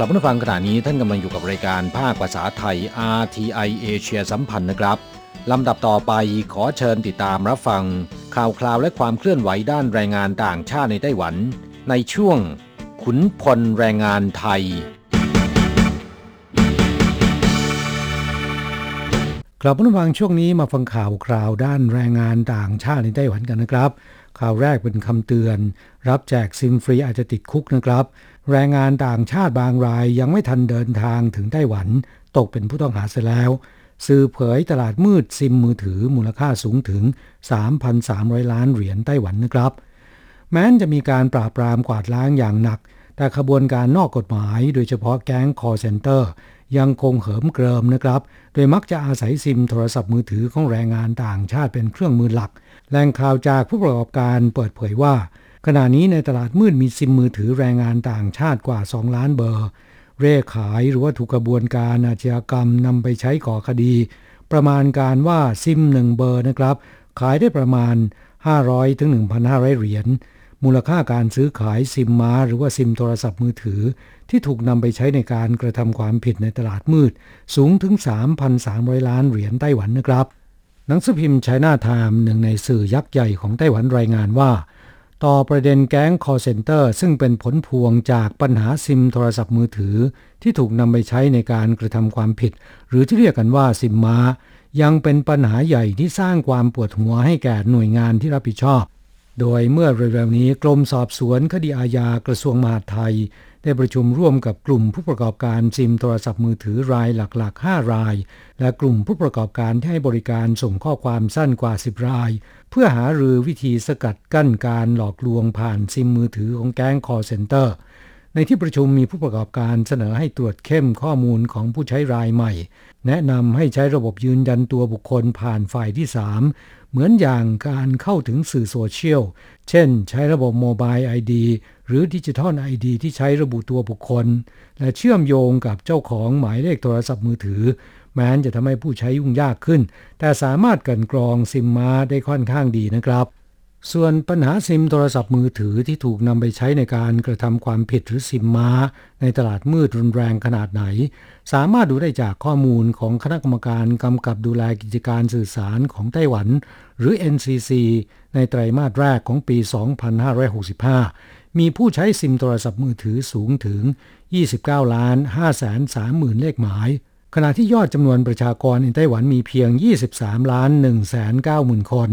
กลับมาฟังขณะนี้ท่านกำลังอยู่กับรายการภาคภาษาไทย RTI เอเชียสัมพันธ์นะครับลำดับต่อไปขอเชิญติดตามรับฟัง ข่าวคราวและความเคลื่อนไหวด้านแรงงานต่างชาติในไต้หวัน ในช่วง ขุนพลแรงงานไทย กลับมาฟังช่วงนี้มาฟังข่าวคราวด้านแรงงานต่างชาติในไต้หวันกันนะครับ ข่าวแรกเป็นคำเตือน รับแจกซิมฟรีอาจจะติดคุกนะครับ แรงงานต่างชาติบางรายยังไม่ทันเดินทางถึงไต้หวัน ตกเป็นผู้ต้องหาเสียแล้ว สื่อเผยตลาดมืดซิมมือถือมูลค่าสูงถึง 3,300 ล้านเหรียญไต้หวันนะครับ แม้นจะมีการปราบปรามกวาดล้างอย่างหนัก แต่ขบวนการนอกกฎหมาย โดยเฉพาะแก๊งคอลเซนเตอร์ ยังคงเหิมเกริมนะครับ โดยมักจะอาศัยซิมโทรศัพท์มือถือของแรงงานต่างชาติเป็นเครื่องมือหลัก แหล่งข่าวจากผู้ประกอบการเปิดเผยว่า ขณะนี้ในตลาดมืดมีซิมมือถือแรงงานต่างชาติกว่า 2 ล้านเบอร์ เร่ขายหรือว่าถูกกระบวนการอาชญากรรมนำไปใช้ก่อคดี ประมาณการว่าซิมหนึ่งเบอร์นะครับ ขายได้ประมาณ 500ถึง1,500 เหรียญมูลค่าการซื้อขายซิมม้า หรือว่าซิมโทรศัพท์มือถือ ที่ถูกนำไปใช้ในการกระทำความผิดในตลาดมืด สูงถึง 3,300 ล้านเหรียญไต้หวันนะครับ หนังสือพิมพ์ไชน่าไทม์หนึ่งในสื่อยักษ์ใหญ่ของไต้หวันรายงานว่า ต่อประเด็นแก๊งคอลเซนเตอร์ซึ่งเป็นผลพวงจากปัญหาซิมโทรศัพท์มือถือ ที่ถูกนำไปใช้ในการกระทำความผิด หรือที่เรียกกันว่าซิมม้ายังเป็นปัญหาใหญ่ที่สร้างความปวดหัวให้แก่หน่วยงานที่รับผิดชอบ โดยเมื่อเร็วๆนี้กรมสอบสวนคดีอาญากระทรวงมหาดไทย ได้ประชุมร่วมกับกลุ่มผู้ประกอบการซิมโทรศัพท์มือถือรายหลักๆ 5 ราย และกลุ่มผู้ประกอบการที่ให้บริการส่งข้อความสั้นกว่า 10 ราย เพื่อหารือวิธีสกัดกั้นการหลอกลวงผ่านซิมมือถือของแก๊งคอลเซนเตอร์ ในที่ประชุมมีผู้ประกอบการเสนอให้ตรวจเข้มข้อมูลของผู้ใช้รายใหม่ แนะนำให้ใช้ระบบยืนยันตัวบุคคลผ่านฝ่ายที่ 3 เหมือนอย่างการเข้าถึงสื่อโซเชียล เช่น ใช้ระบบ mobile ID หรือ digital ID ที่ใช้ระบุตัวบุคคล และเชื่อมโยงกับเจ้าของหมายเลขโทรศัพท์มือถือ แม้นจะทำให้ผู้ใช้ยุ่งยากขึ้น แต่สามารถกลั่นกรองซิมม้าได้ค่อนข้างดีนะครับ ส่วนปัญหาซิมโทรศัพท์มือถือที่ถูกนำไปใช้ในการกระทำความผิดหรือซิมม้าในตลาดมืดรุนแรงขนาดไหน สามารถดูได้จากข้อมูลของคณะกรรมการกำกับดูแลกิจการสื่อสารของไต้หวัน หรือ NCC ในไตรมาสแรกของปี 2565 มีผู้ใช้ซิมโทรศัพท์มือถือสูงถึง 29 ล้าน5แสน3หมื่นเลขหมาย ขณะที่ยอดจำนวนประชากรในไต้หวันมีเพียง 23 ล้าน1แสน9หมื่นคน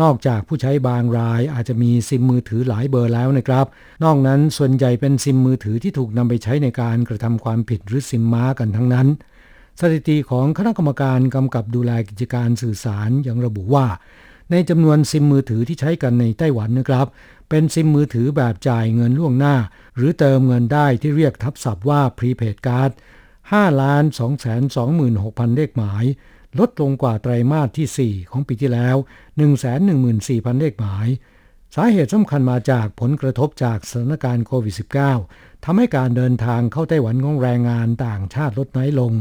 นอกจากผู้ใช้บางรายอาจจะมีซิมมือถือหลายเบอร์แล้วนะครับ นอกนั้นส่วนใหญ่เป็นซิมมือถือที่ถูกนำไปใช้ในการกระทำความผิดหรือซิมม้ากันทั้งนั้น สถิติของคณะกรรมการกำกับดูแลกิจการสื่อสารยังระบุว่า ในจำนวนซิมมือถือที่ใช้กันในไต้หวันนะครับ เป็นซิมมือถือแบบจ่ายเงินล่วงหน้า หรือเติมเงินได้ที่เรียกทับศัพท์ว่า prepaid card 5ล้าน2แสน26,000 เลขหมาย ลดลงกว่าไตรมาสที่ 4 ของปีที่แล้ว 114,000 เลขหมาย สาเหตุสำคัญมาจากผลกระทบจากสถานการณ์โควิด -19 ทำให้การเดินทางเข้าไต้หวันของแรงงานต่างชาติลดน้อยลง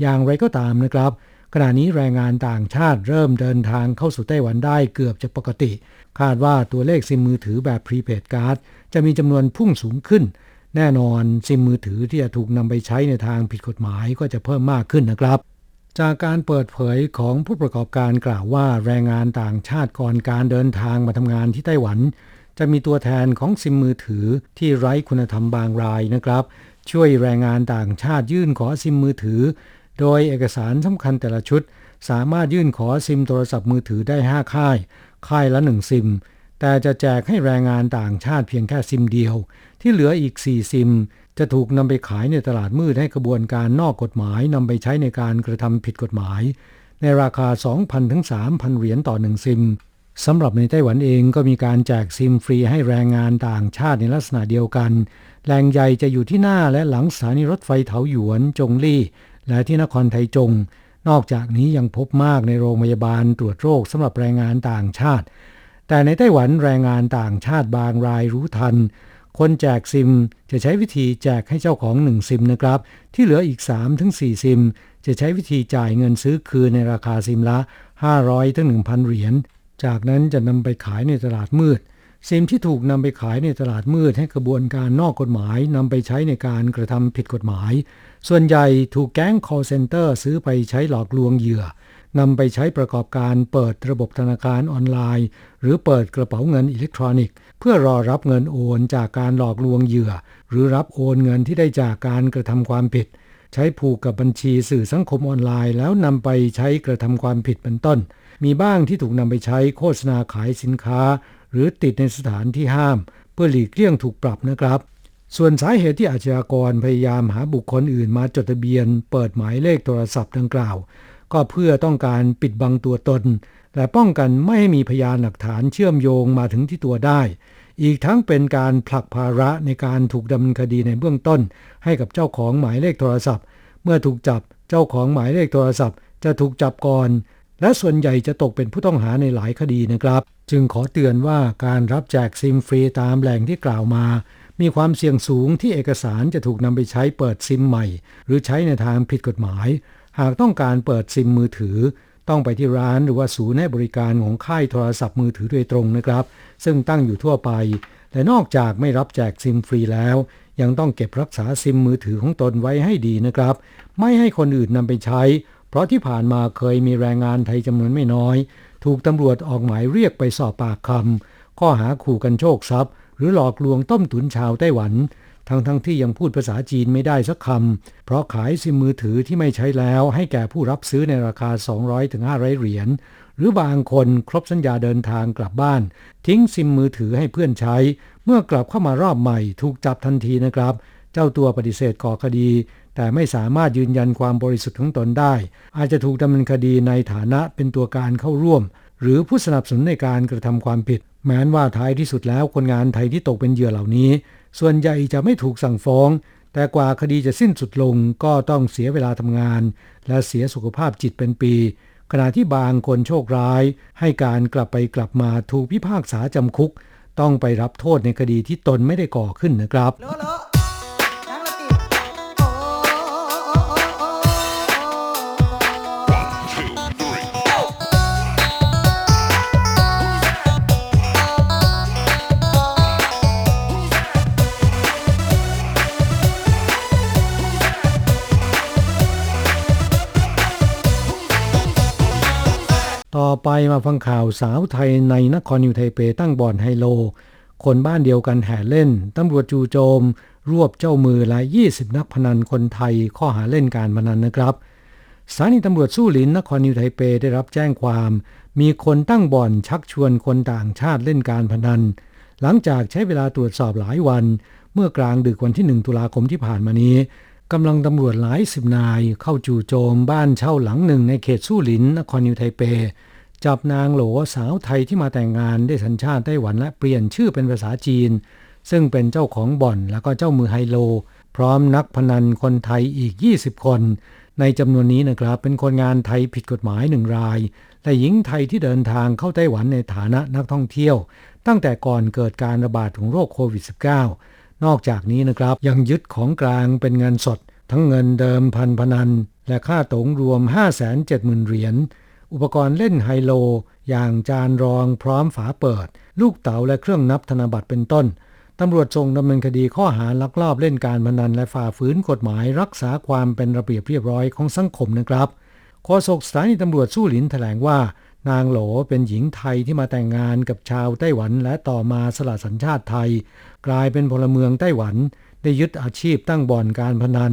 อย่างไรก็ตามนะครับขณะนี้แรงงานต่างชาติเริ่มเดินทางเข้าสู่ไต้หวันได้เกือบจะปกติ คาดว่าตัวเลขซิมมือถือแบบ prepaid card จะมีจำนวนพุ่งสูงขึ้น แน่นอนซิมมือถือที่จะถูกนำไปใช้ในทางผิดกฎหมายก็จะเพิ่มมากขึ้นนะครับ จากการเปิดเผยของผู้ประกอบการกล่าวว่าแรงงานต่างชาติก่อนการเดินทางมาทำงานที่ไต้หวัน จะมีตัวแทนของซิมมือถือที่ไร้คุณธรรมบางรายนะครับ ช่วยแรงงานต่างชาติยื่นขอซิมมือถือ โดยเอกสารสำคัญแต่ละชุด สามารถยื่นขอซิมโทรศัพท์มือถือได้ 5 ค่าย ค่ายละ 1 ซิม แต่จะแจกให้แรงงานต่างชาติเพียงแค่ซิมเดียว ที่เหลืออีก 4 ซิม จะถูกนำไปขายในตลาดมืดให้กระบวนการนอกกฎหมายนำไปใช้ในการกระทำผิดกฎหมาย ในราคา 2,000 ถึง 3,000 เหรียญต่อ 1 ซิมสำหรับในไต้หวันเองก็มีการแจกซิมฟรีให้แรงงานต่างชาติในลักษณะเดียวกันแหล่งใหญ่จะอยู่ที่หน้าและหลังสถานีรถไฟเถาหยวนจงลี่ และที่นครไทจง นอกจากนี้ยังพบมากในโรงพยาบาลตรวจโรคสำหรับแรงงานต่างชาติ แต่ในไต้หวันแรงงานต่างชาติบางรายรู้ทัน คนแจกซิมจะใช้วิธีแจกให้เจ้าของ 1 ซิมนะครับ ที่เหลืออีก 3-4ซิม จะใช้วิธีจ่ายเงินซื้อคืนในราคาซิมละ 500-1,000 เหรียญ จากนั้นจะนำไปขายในตลาดมืด ซิมที่ถูกนำไปขายในตลาดมืดให้กระบวนการนอกกฎหมายนำไปใช้ในการกระทำผิดกฎหมาย ส่วนใหญ่ถูกแก๊ง call center ซื้อไปใช้หลอกลวงเหยื่อนำไปใช้ประกอบการเปิดระบบธนาคารออนไลน์ หรือเปิดกระเป๋าเงินอิเล็กทรอนิกส์ เพื่อรอรับเงินโอนจากการหลอกลวงเหยื่อ หรือรับโอนเงินที่ได้จากการกระทำความผิด ใช้ผูกกับบัญชีสื่อสังคมออนไลน์ แล้วนำไปใช้กระทำความผิดเป็นต้น มีบ้างที่ถูกนำไปใช้โฆษณาขายสินค้า หรือติดในสถานที่ห้าม เพื่อหลีกเลี่ยงถูกปรับนะครับส่วนสาเหตุที่อาชญากรพยายามหาบุคคลอื่นมาจดทะเบียน เปิดหมายเลขโทรศัพท์ดังกล่าว ก็เพื่อต้องการปิดบังตัวตน และป้องกันไม่ให้มีพยานหลักฐานเชื่อมโยงมาถึงที่ตัวได้ อีกทั้งเป็นการผลักภาระในการถูกดำเนินคดีในเบื้องต้น ให้กับเจ้าของหมายเลขโทรศัพท์ เมื่อถูกจับเจ้าของหมายเลขโทรศัพท์ จะถูกจับก่อน และส่วนใหญ่จะตกเป็นผู้ต้องหาในหลายคดีนะครับ จึงขอเตือนว่าการรับแจกซิมฟรีตามแหล่งที่กล่าวมา มีความเสี่ยงสูงที่เอกสารจะถูกนำไปใช้เปิดซิมใหม่ หรือใช้ในทางผิดกฎหมาย หากต้องการเปิดซิมมือถือ ต้องไปที่ร้านหรือว่าศูนย์ให้บริการของค่ายโทรศัพท์มือถือโดยตรงนะครับ ซึ่งตั้งอยู่ทั่วไปและนอกจากไม่รับแจกซิมฟรีแล้ว ยังต้องเก็บรักษาซิมมือถือของตนไว้ให้ดีนะครับ ไม่ให้คนอื่นนำไปใช้ เพราะที่ผ่านมาเคยมีแรงงานไทยจำนวนไม่น้อย ถูกตำรวจออกหมายเรียกไปสอบปากคำข้อหาขู่กันโชคทรัพย์ หรือหลอกลวงต้มตุ๋นชาวไต้หวัน ทั้งทั้งที่ยังพูดภาษาจีนไม่ได้สักคำ เพราะขายซิมมือถือที่ไม่ใช้แล้วให้แก่ผู้รับซื้อในราคา 200-500ถึง500 เหรียญ หรือบางคนครบสัญญาเดินทางกลับบ้าน ทิ้งซิมมือถือให้เพื่อนใช้ เมื่อกลับเข้ามารอบใหม่ถูกจับทันทีนะครับ เจ้าตัวปฏิเสธก่อคดี แต่ไม่สามารถยืนยันความบริสุทธิ์ของตนได้ อาจจะถูกดำเนินคดีในฐานะเป็นตัวการเข้าร่วม หรือผู้สนับสนุนในการกระทำความผิด แม้นว่าท้ายที่สุดแล้วคนงานไทยที่ตกเป็นเหยื่อเหล่านี้ ส่วนใหญ่จะไม่ถูกสั่งฟ้อง แต่กว่าคดีจะสิ้นสุดลงก็ต้องเสียเวลาทำงาน และเสียสุขภาพจิตเป็นปี ขณะที่บางคนโชคร้าย ให้การกลับไปกลับมาถูกพิพากษาจำคุก ต้องไปรับโทษในคดีที่ตนไม่ได้ก่อขึ้นนะครับ ต่อไปมาฟังข่าวสาวไทยในนครนิวไทเปตั้งบ่อนไฮโล คนบ้านเดียวกันแห่เล่น ตำรวจจู่โจม รวบเจ้ามือและ20 นักพนันคนไทยข้อหาเล่นการพนันนะครับสถานีตำรวจสู้หลินนครนิวไทเปได้รับแจ้งความ มีคนตั้งบ่อนชักชวนคนต่างชาติเล่นการพนัน หลังจากใช้เวลาตรวจสอบหลายวัน เมื่อกลางดึกวันที่ 1 ตุลาคมที่ผ่านมานี้กำลังตำรวจหลายสิบนายเข้าจู่โจมบ้านเช่าหลังหนึ่งในเขตสู้หลินนครนิวไทเป จับนางโหลสาวไทยที่มาแต่งงานได้สัญชาติไต้หวันและเปลี่ยนชื่อเป็นภาษาจีน ซึ่งเป็นเจ้าของบ่อนแล้วก็เจ้ามือไฮโล พร้อมนักพนันคนไทยอีก 20 คน ในจำนวนนี้นะครับเป็นคนงานไทยผิดกฎหมายหนึ่งราย และหญิงไทยที่เดินทางเข้าไต้หวันในฐานะนักท่องเที่ยว ตั้งแต่ก่อนเกิดการระบาดของโรคโควิด -19 นอกจากนี้นะครับยังยึดของกลางเป็นเงินสด ทั้งเงินเดิมพันพนัน และค่าตงรวม 570,000เหรียญ อุปกรณ์เล่นไฮโล อย่างจานรองพร้อมฝาเปิด ลูกเต๋าและเครื่องนับธนบัตรเป็นต้นตำรวจส่งดำเนินคดีข้อหาลักลอบเล่นการพนันและฝ่าฝืนกฎหมายรักษาความเป็นระเบียบเรียบร้อยของสังคมนะครับโฆษกสถานีตำรวจสู้หลินแถลงว่า นางโหลเป็นหญิงไทยที่มาแต่งงานกับชาวไต้หวันและต่อมาสละสัญชาติไทย กลายเป็นพลเมืองไต้หวัน ได้ยึดอาชีพตั้งบ่อนการพนัน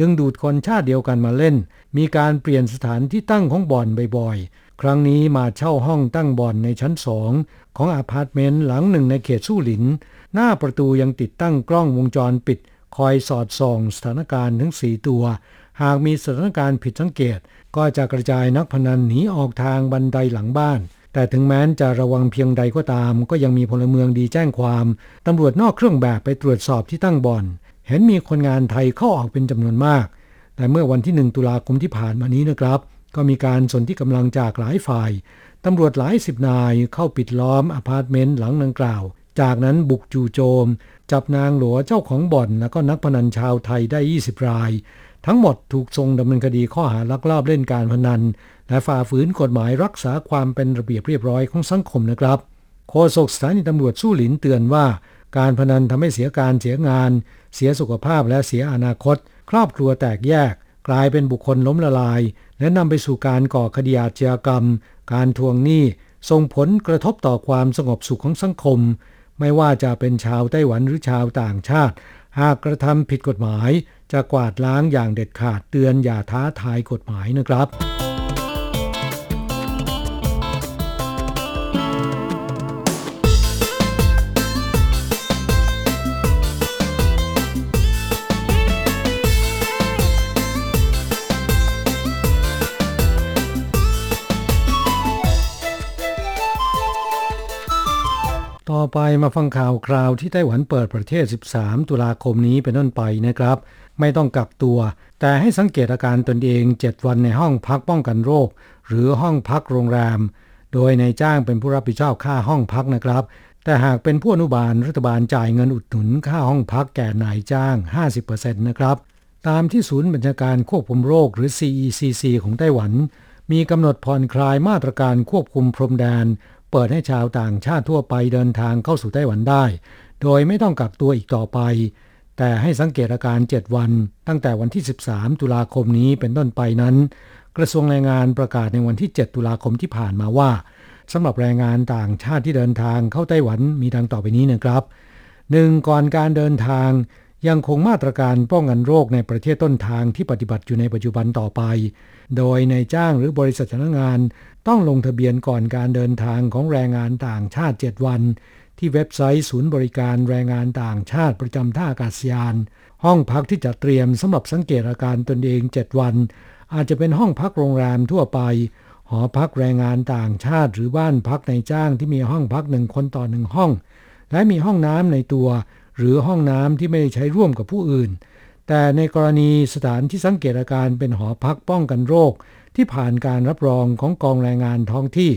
ดึงดูดคนชาติเดียวกันมาเล่น มีการเปลี่ยนสถานที่ตั้งของบ่อนบ่อยๆ ครั้งนี้มาเช่าห้องตั้งบ่อนในชั้นสองของอาพาร์ตเมนต์หลังหนึ่งในเขตสู้หลิน หน้าประตูยังติดตั้งกล้องวงจรปิด คอยสอดส่องสถานการณ์ทั้ง4ตัว หากมีสถานการณ์ผิดสังเกต ก็จะกระจายนักพนันหนีออกทางบันไดหลังบ้านแต่ถึงแม้นจะระวังเพียงใดก็ตาม ก็ยังมีพลเมืองดีแจ้งความ ตำรวจนอกเครื่องแบบไปตรวจสอบที่ตั้งบ่อน เห็นมีคนงานไทยเข้าออกเป็นจำนวนมาก แต่เมื่อวันที่ 1 ตุลาคมที่ผ่านมานี้นะครับ ก็มีการสนธิกำลังจากหลายฝ่ายตำรวจหลายสิบนายเข้าปิดล้อมอพาร์ตเมนต์หลังดังกล่าว จากนั้นบุกจู่โจม จับนางหลัวเจ้าของบ่อน แล้วก็นักพนันชาวไทยได้ 20 ราย ทั้งหมดถูกส่งดำเนินคดีข้อหาลักลอบเล่นการพนัน และฝ่าฝืนกฎหมายรักษาความเป็นระเบียบเรียบร้อยของสังคมนะครับ โฆษกสถานีตำรวจสู้หลินเตือนว่า การพนันทำให้เสียการเสียงาน เสียสุขภาพและเสียอนาคต ครอบครัวแตกแยก กลายเป็นบุคคลล้มละลาย และนำไปสู่การก่อคดีอาชญากรรม การทวงหนี้ส่งผลกระทบต่อความสงบสุขของสังคม ไม่ว่าจะเป็นชาวไต้หวันหรือชาวต่างชาติ หากกระทำผิดกฎหมาย จะกวาดล้างอย่างเด็ดขาดเตือนอย่าท้าทายกฎหมายนะครับ ไปมาฟังข่าวคราวที่ไต้หวันเปิดประเทศ 13 ตุลาคมนี้เป็นต้นไปนะครับ ไม่ต้องกักตัว แต่ให้สังเกตอาการตนเอง 7 วันในห้องพักป้องกันโรค หรือห้องพักโรงแรม โดยในจ้างเป็นผู้รับผิดชอบค่าห้องพักนะครับ แต่หากเป็นผู้อนุบาลรัฐบาลจ่ายเงินอุดหนุนค่าห้องพักแก่นายจ้าง 50%นะครับตามที่ศูนย์บัญชาการควบคุมโรคหรือ CECC ของไต้หวัน มีกำหนดผ่อนคลายมาตรการควบคุมพรมแดน เปิดให้ชาวต่างชาติทั่วไปเดินทางเข้าสู่ไต้หวันได้ โดยไม่ต้องกักตัวอีกต่อไป แต่ให้สังเกตอาการ 7 วัน ตั้งแต่วันที่ 13 ตุลาคมนี้เป็นต้นไปนั้น กระทรวงแรงงานประกาศในวันที่ 7 ตุลาคมที่ผ่านมาว่าสำหรับแรงงานต่างชาติที่เดินทางเข้าไต้หวันมีดังต่อไปนี้นะครับ 1. ก่อนการเดินทาง ยังคงมาตรการป้องกันโรคในประเทศต้นทางที่ปฏิบัติอยู่ในปัจจุบันต่อไป โดยในจ้างหรือบริษัทจ้างงาน ต้องลงทะเบียนก่อนการเดินทางของแรงงานต่างชาติ 7 วัน ที่เว็บไซต์ศูนย์บริการแรงงานต่างชาติประจำท่าอากาศยาน ห้องพักที่จัดเตรียมสำหรับสังเกตอาการตนเอง 7 วัน อาจจะเป็นห้องพักโรงแรมทั่วไป หอพักแรงงานต่างชาติ หรือบ้านพักในจ้างที่มีห้องพักหนึ่งคนต่อหนึ่งห้อง และมีห้องน้ำในตัว หรือห้องน้ำที่ไม่ได้ใช้ร่วมกับผู้อื่น แต่ในกรณีสถานที่สังเกตอาการเป็นหอพักป้องกันโรค ที่ผ่านการรับรองของกองแรงงานท้องที่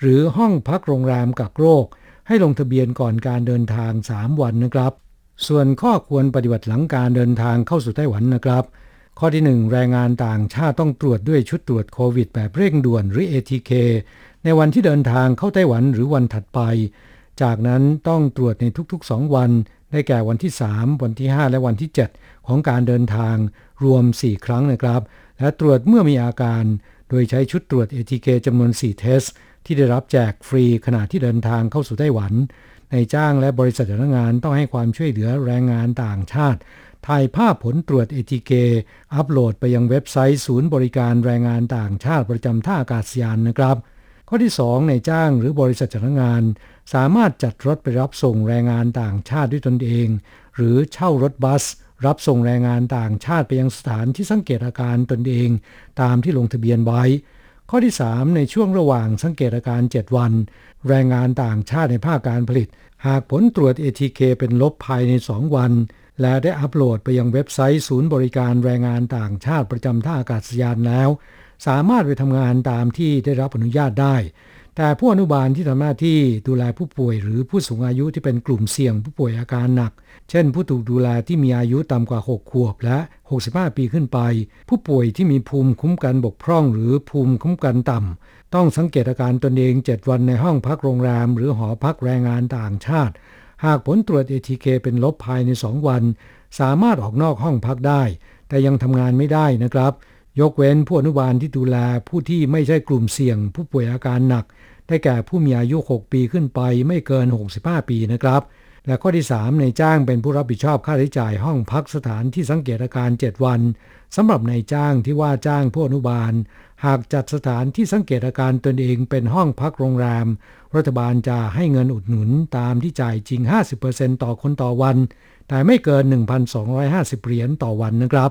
หรือห้องพักโรงแรมกักโรค ให้ลงทะเบียนก่อนการเดินทาง 3 วันนะครับ ส่วนข้อควรปฏิบัติหลังการเดินทางเข้าสู่ไต้หวันนะครับข้อที่ 1 แรงงานต่างชาติต้องตรวจด้วยชุดตรวจโควิดแบบเร่งด่วนหรือ ATK ในวันที่เดินทางเข้าไต้หวันหรือวันถัดไป จากนั้นต้องตรวจในทุกๆ 2 วัน ได้แก่วันที่ 3 วันที่ 5 และวันที่ 7 ของการเดินทางรวม 4 ครั้งนะครับ และตรวจเมื่อมีอาการ โดยใช้ชุดตรวจ ATK จำนวน 4 เทส ที่ได้รับแจกฟรีขณะที่เดินทางเข้าสู่ไต้หวันในจ้างและบริษัทจ้างงานต้องให้ความช่วยเหลือแรงงานต่างชาติ ถ่ายภาพผลตรวจ ATK อัปโหลดไปยังเว็บไซต์ศูนย์บริการแรงงานต่างชาติประจำท่าอากาศยานนะครับ ข้อที่ 2 ในจ้างหรือบริษัทจ้างงาน สามารถจัดรถไปรับส่งแรงงานต่างชาติด้วยตนเอง หรือเช่ารถบัส รับส่งแรงงานต่างชาติไปยังสถานที่สังเกตอาการตนเอง ตามที่ลงทะเบียนไว้ ข้อที่ 3 ในช่วงระหว่างสังเกตอาการ 7 วัน แรงงานต่างชาติในภาคการผลิต หากผลตรวจ ATK เป็นลบภายใน 2 วัน และได้อัปโหลดไปยังเว็บไซต์ศูนย์บริการแรงงานต่างชาติประจำท่าอากาศยานแล้ว สามารถไปทำงานตามที่ได้รับอนุญาตได้ แต่ผู้อนุบาลที่ทำหน้าที่ดูแลผู้ป่วย หรือผู้สูงอายุที่เป็นกลุ่มเสี่ยงผู้ป่วยอาการหนัก เช่น ผู้ถูกดูแลที่มีอายุต่ำกว่า 6 ขวบและ 65 ปีขึ้นไป ผู้ป่วยที่มีภูมิคุ้มกันบกพร่อง หรือภูมิคุ้มกันต่ำต้องสังเกตอาการตนเอง 7 วันในห้องพักโรงแรม หรือหอพักแรงงานต่างชาติ หากผลตรวจ ATK เป็นลบภายใน 2 วัน สามารถออกนอกห้องพักได้ แต่ยังทำงานไม่ได้นะครับ ยกเว้นผู้อนุบาลที่ดูแลผู้ที่ไม่ใช่กลุ่มเสี่ยง ผู้ป่วยอาการหนัก ได้แก่ผู้มีอายุ 6 ปีขึ้นไปไม่เกิน 65 ปีนะครับ และข้อที่ 3 ในจ้างเป็นผู้รับผิดชอบค่าใช้จ่ายห้องพักสถานที่สังเกตอาการ 7 วันสำหรับในจ้างที่ว่าจ้างผู้อนุบาล หากจัดสถานที่สังเกตอาการตนเองเป็นห้องพักโรงแรม รัฐบาลจะให้เงินอุดหนุนตามที่จ่ายจริง 50%ต่อคนต่อวัน แต่ไม่เกิน 1,250 เหรียญต่อวันนะครับ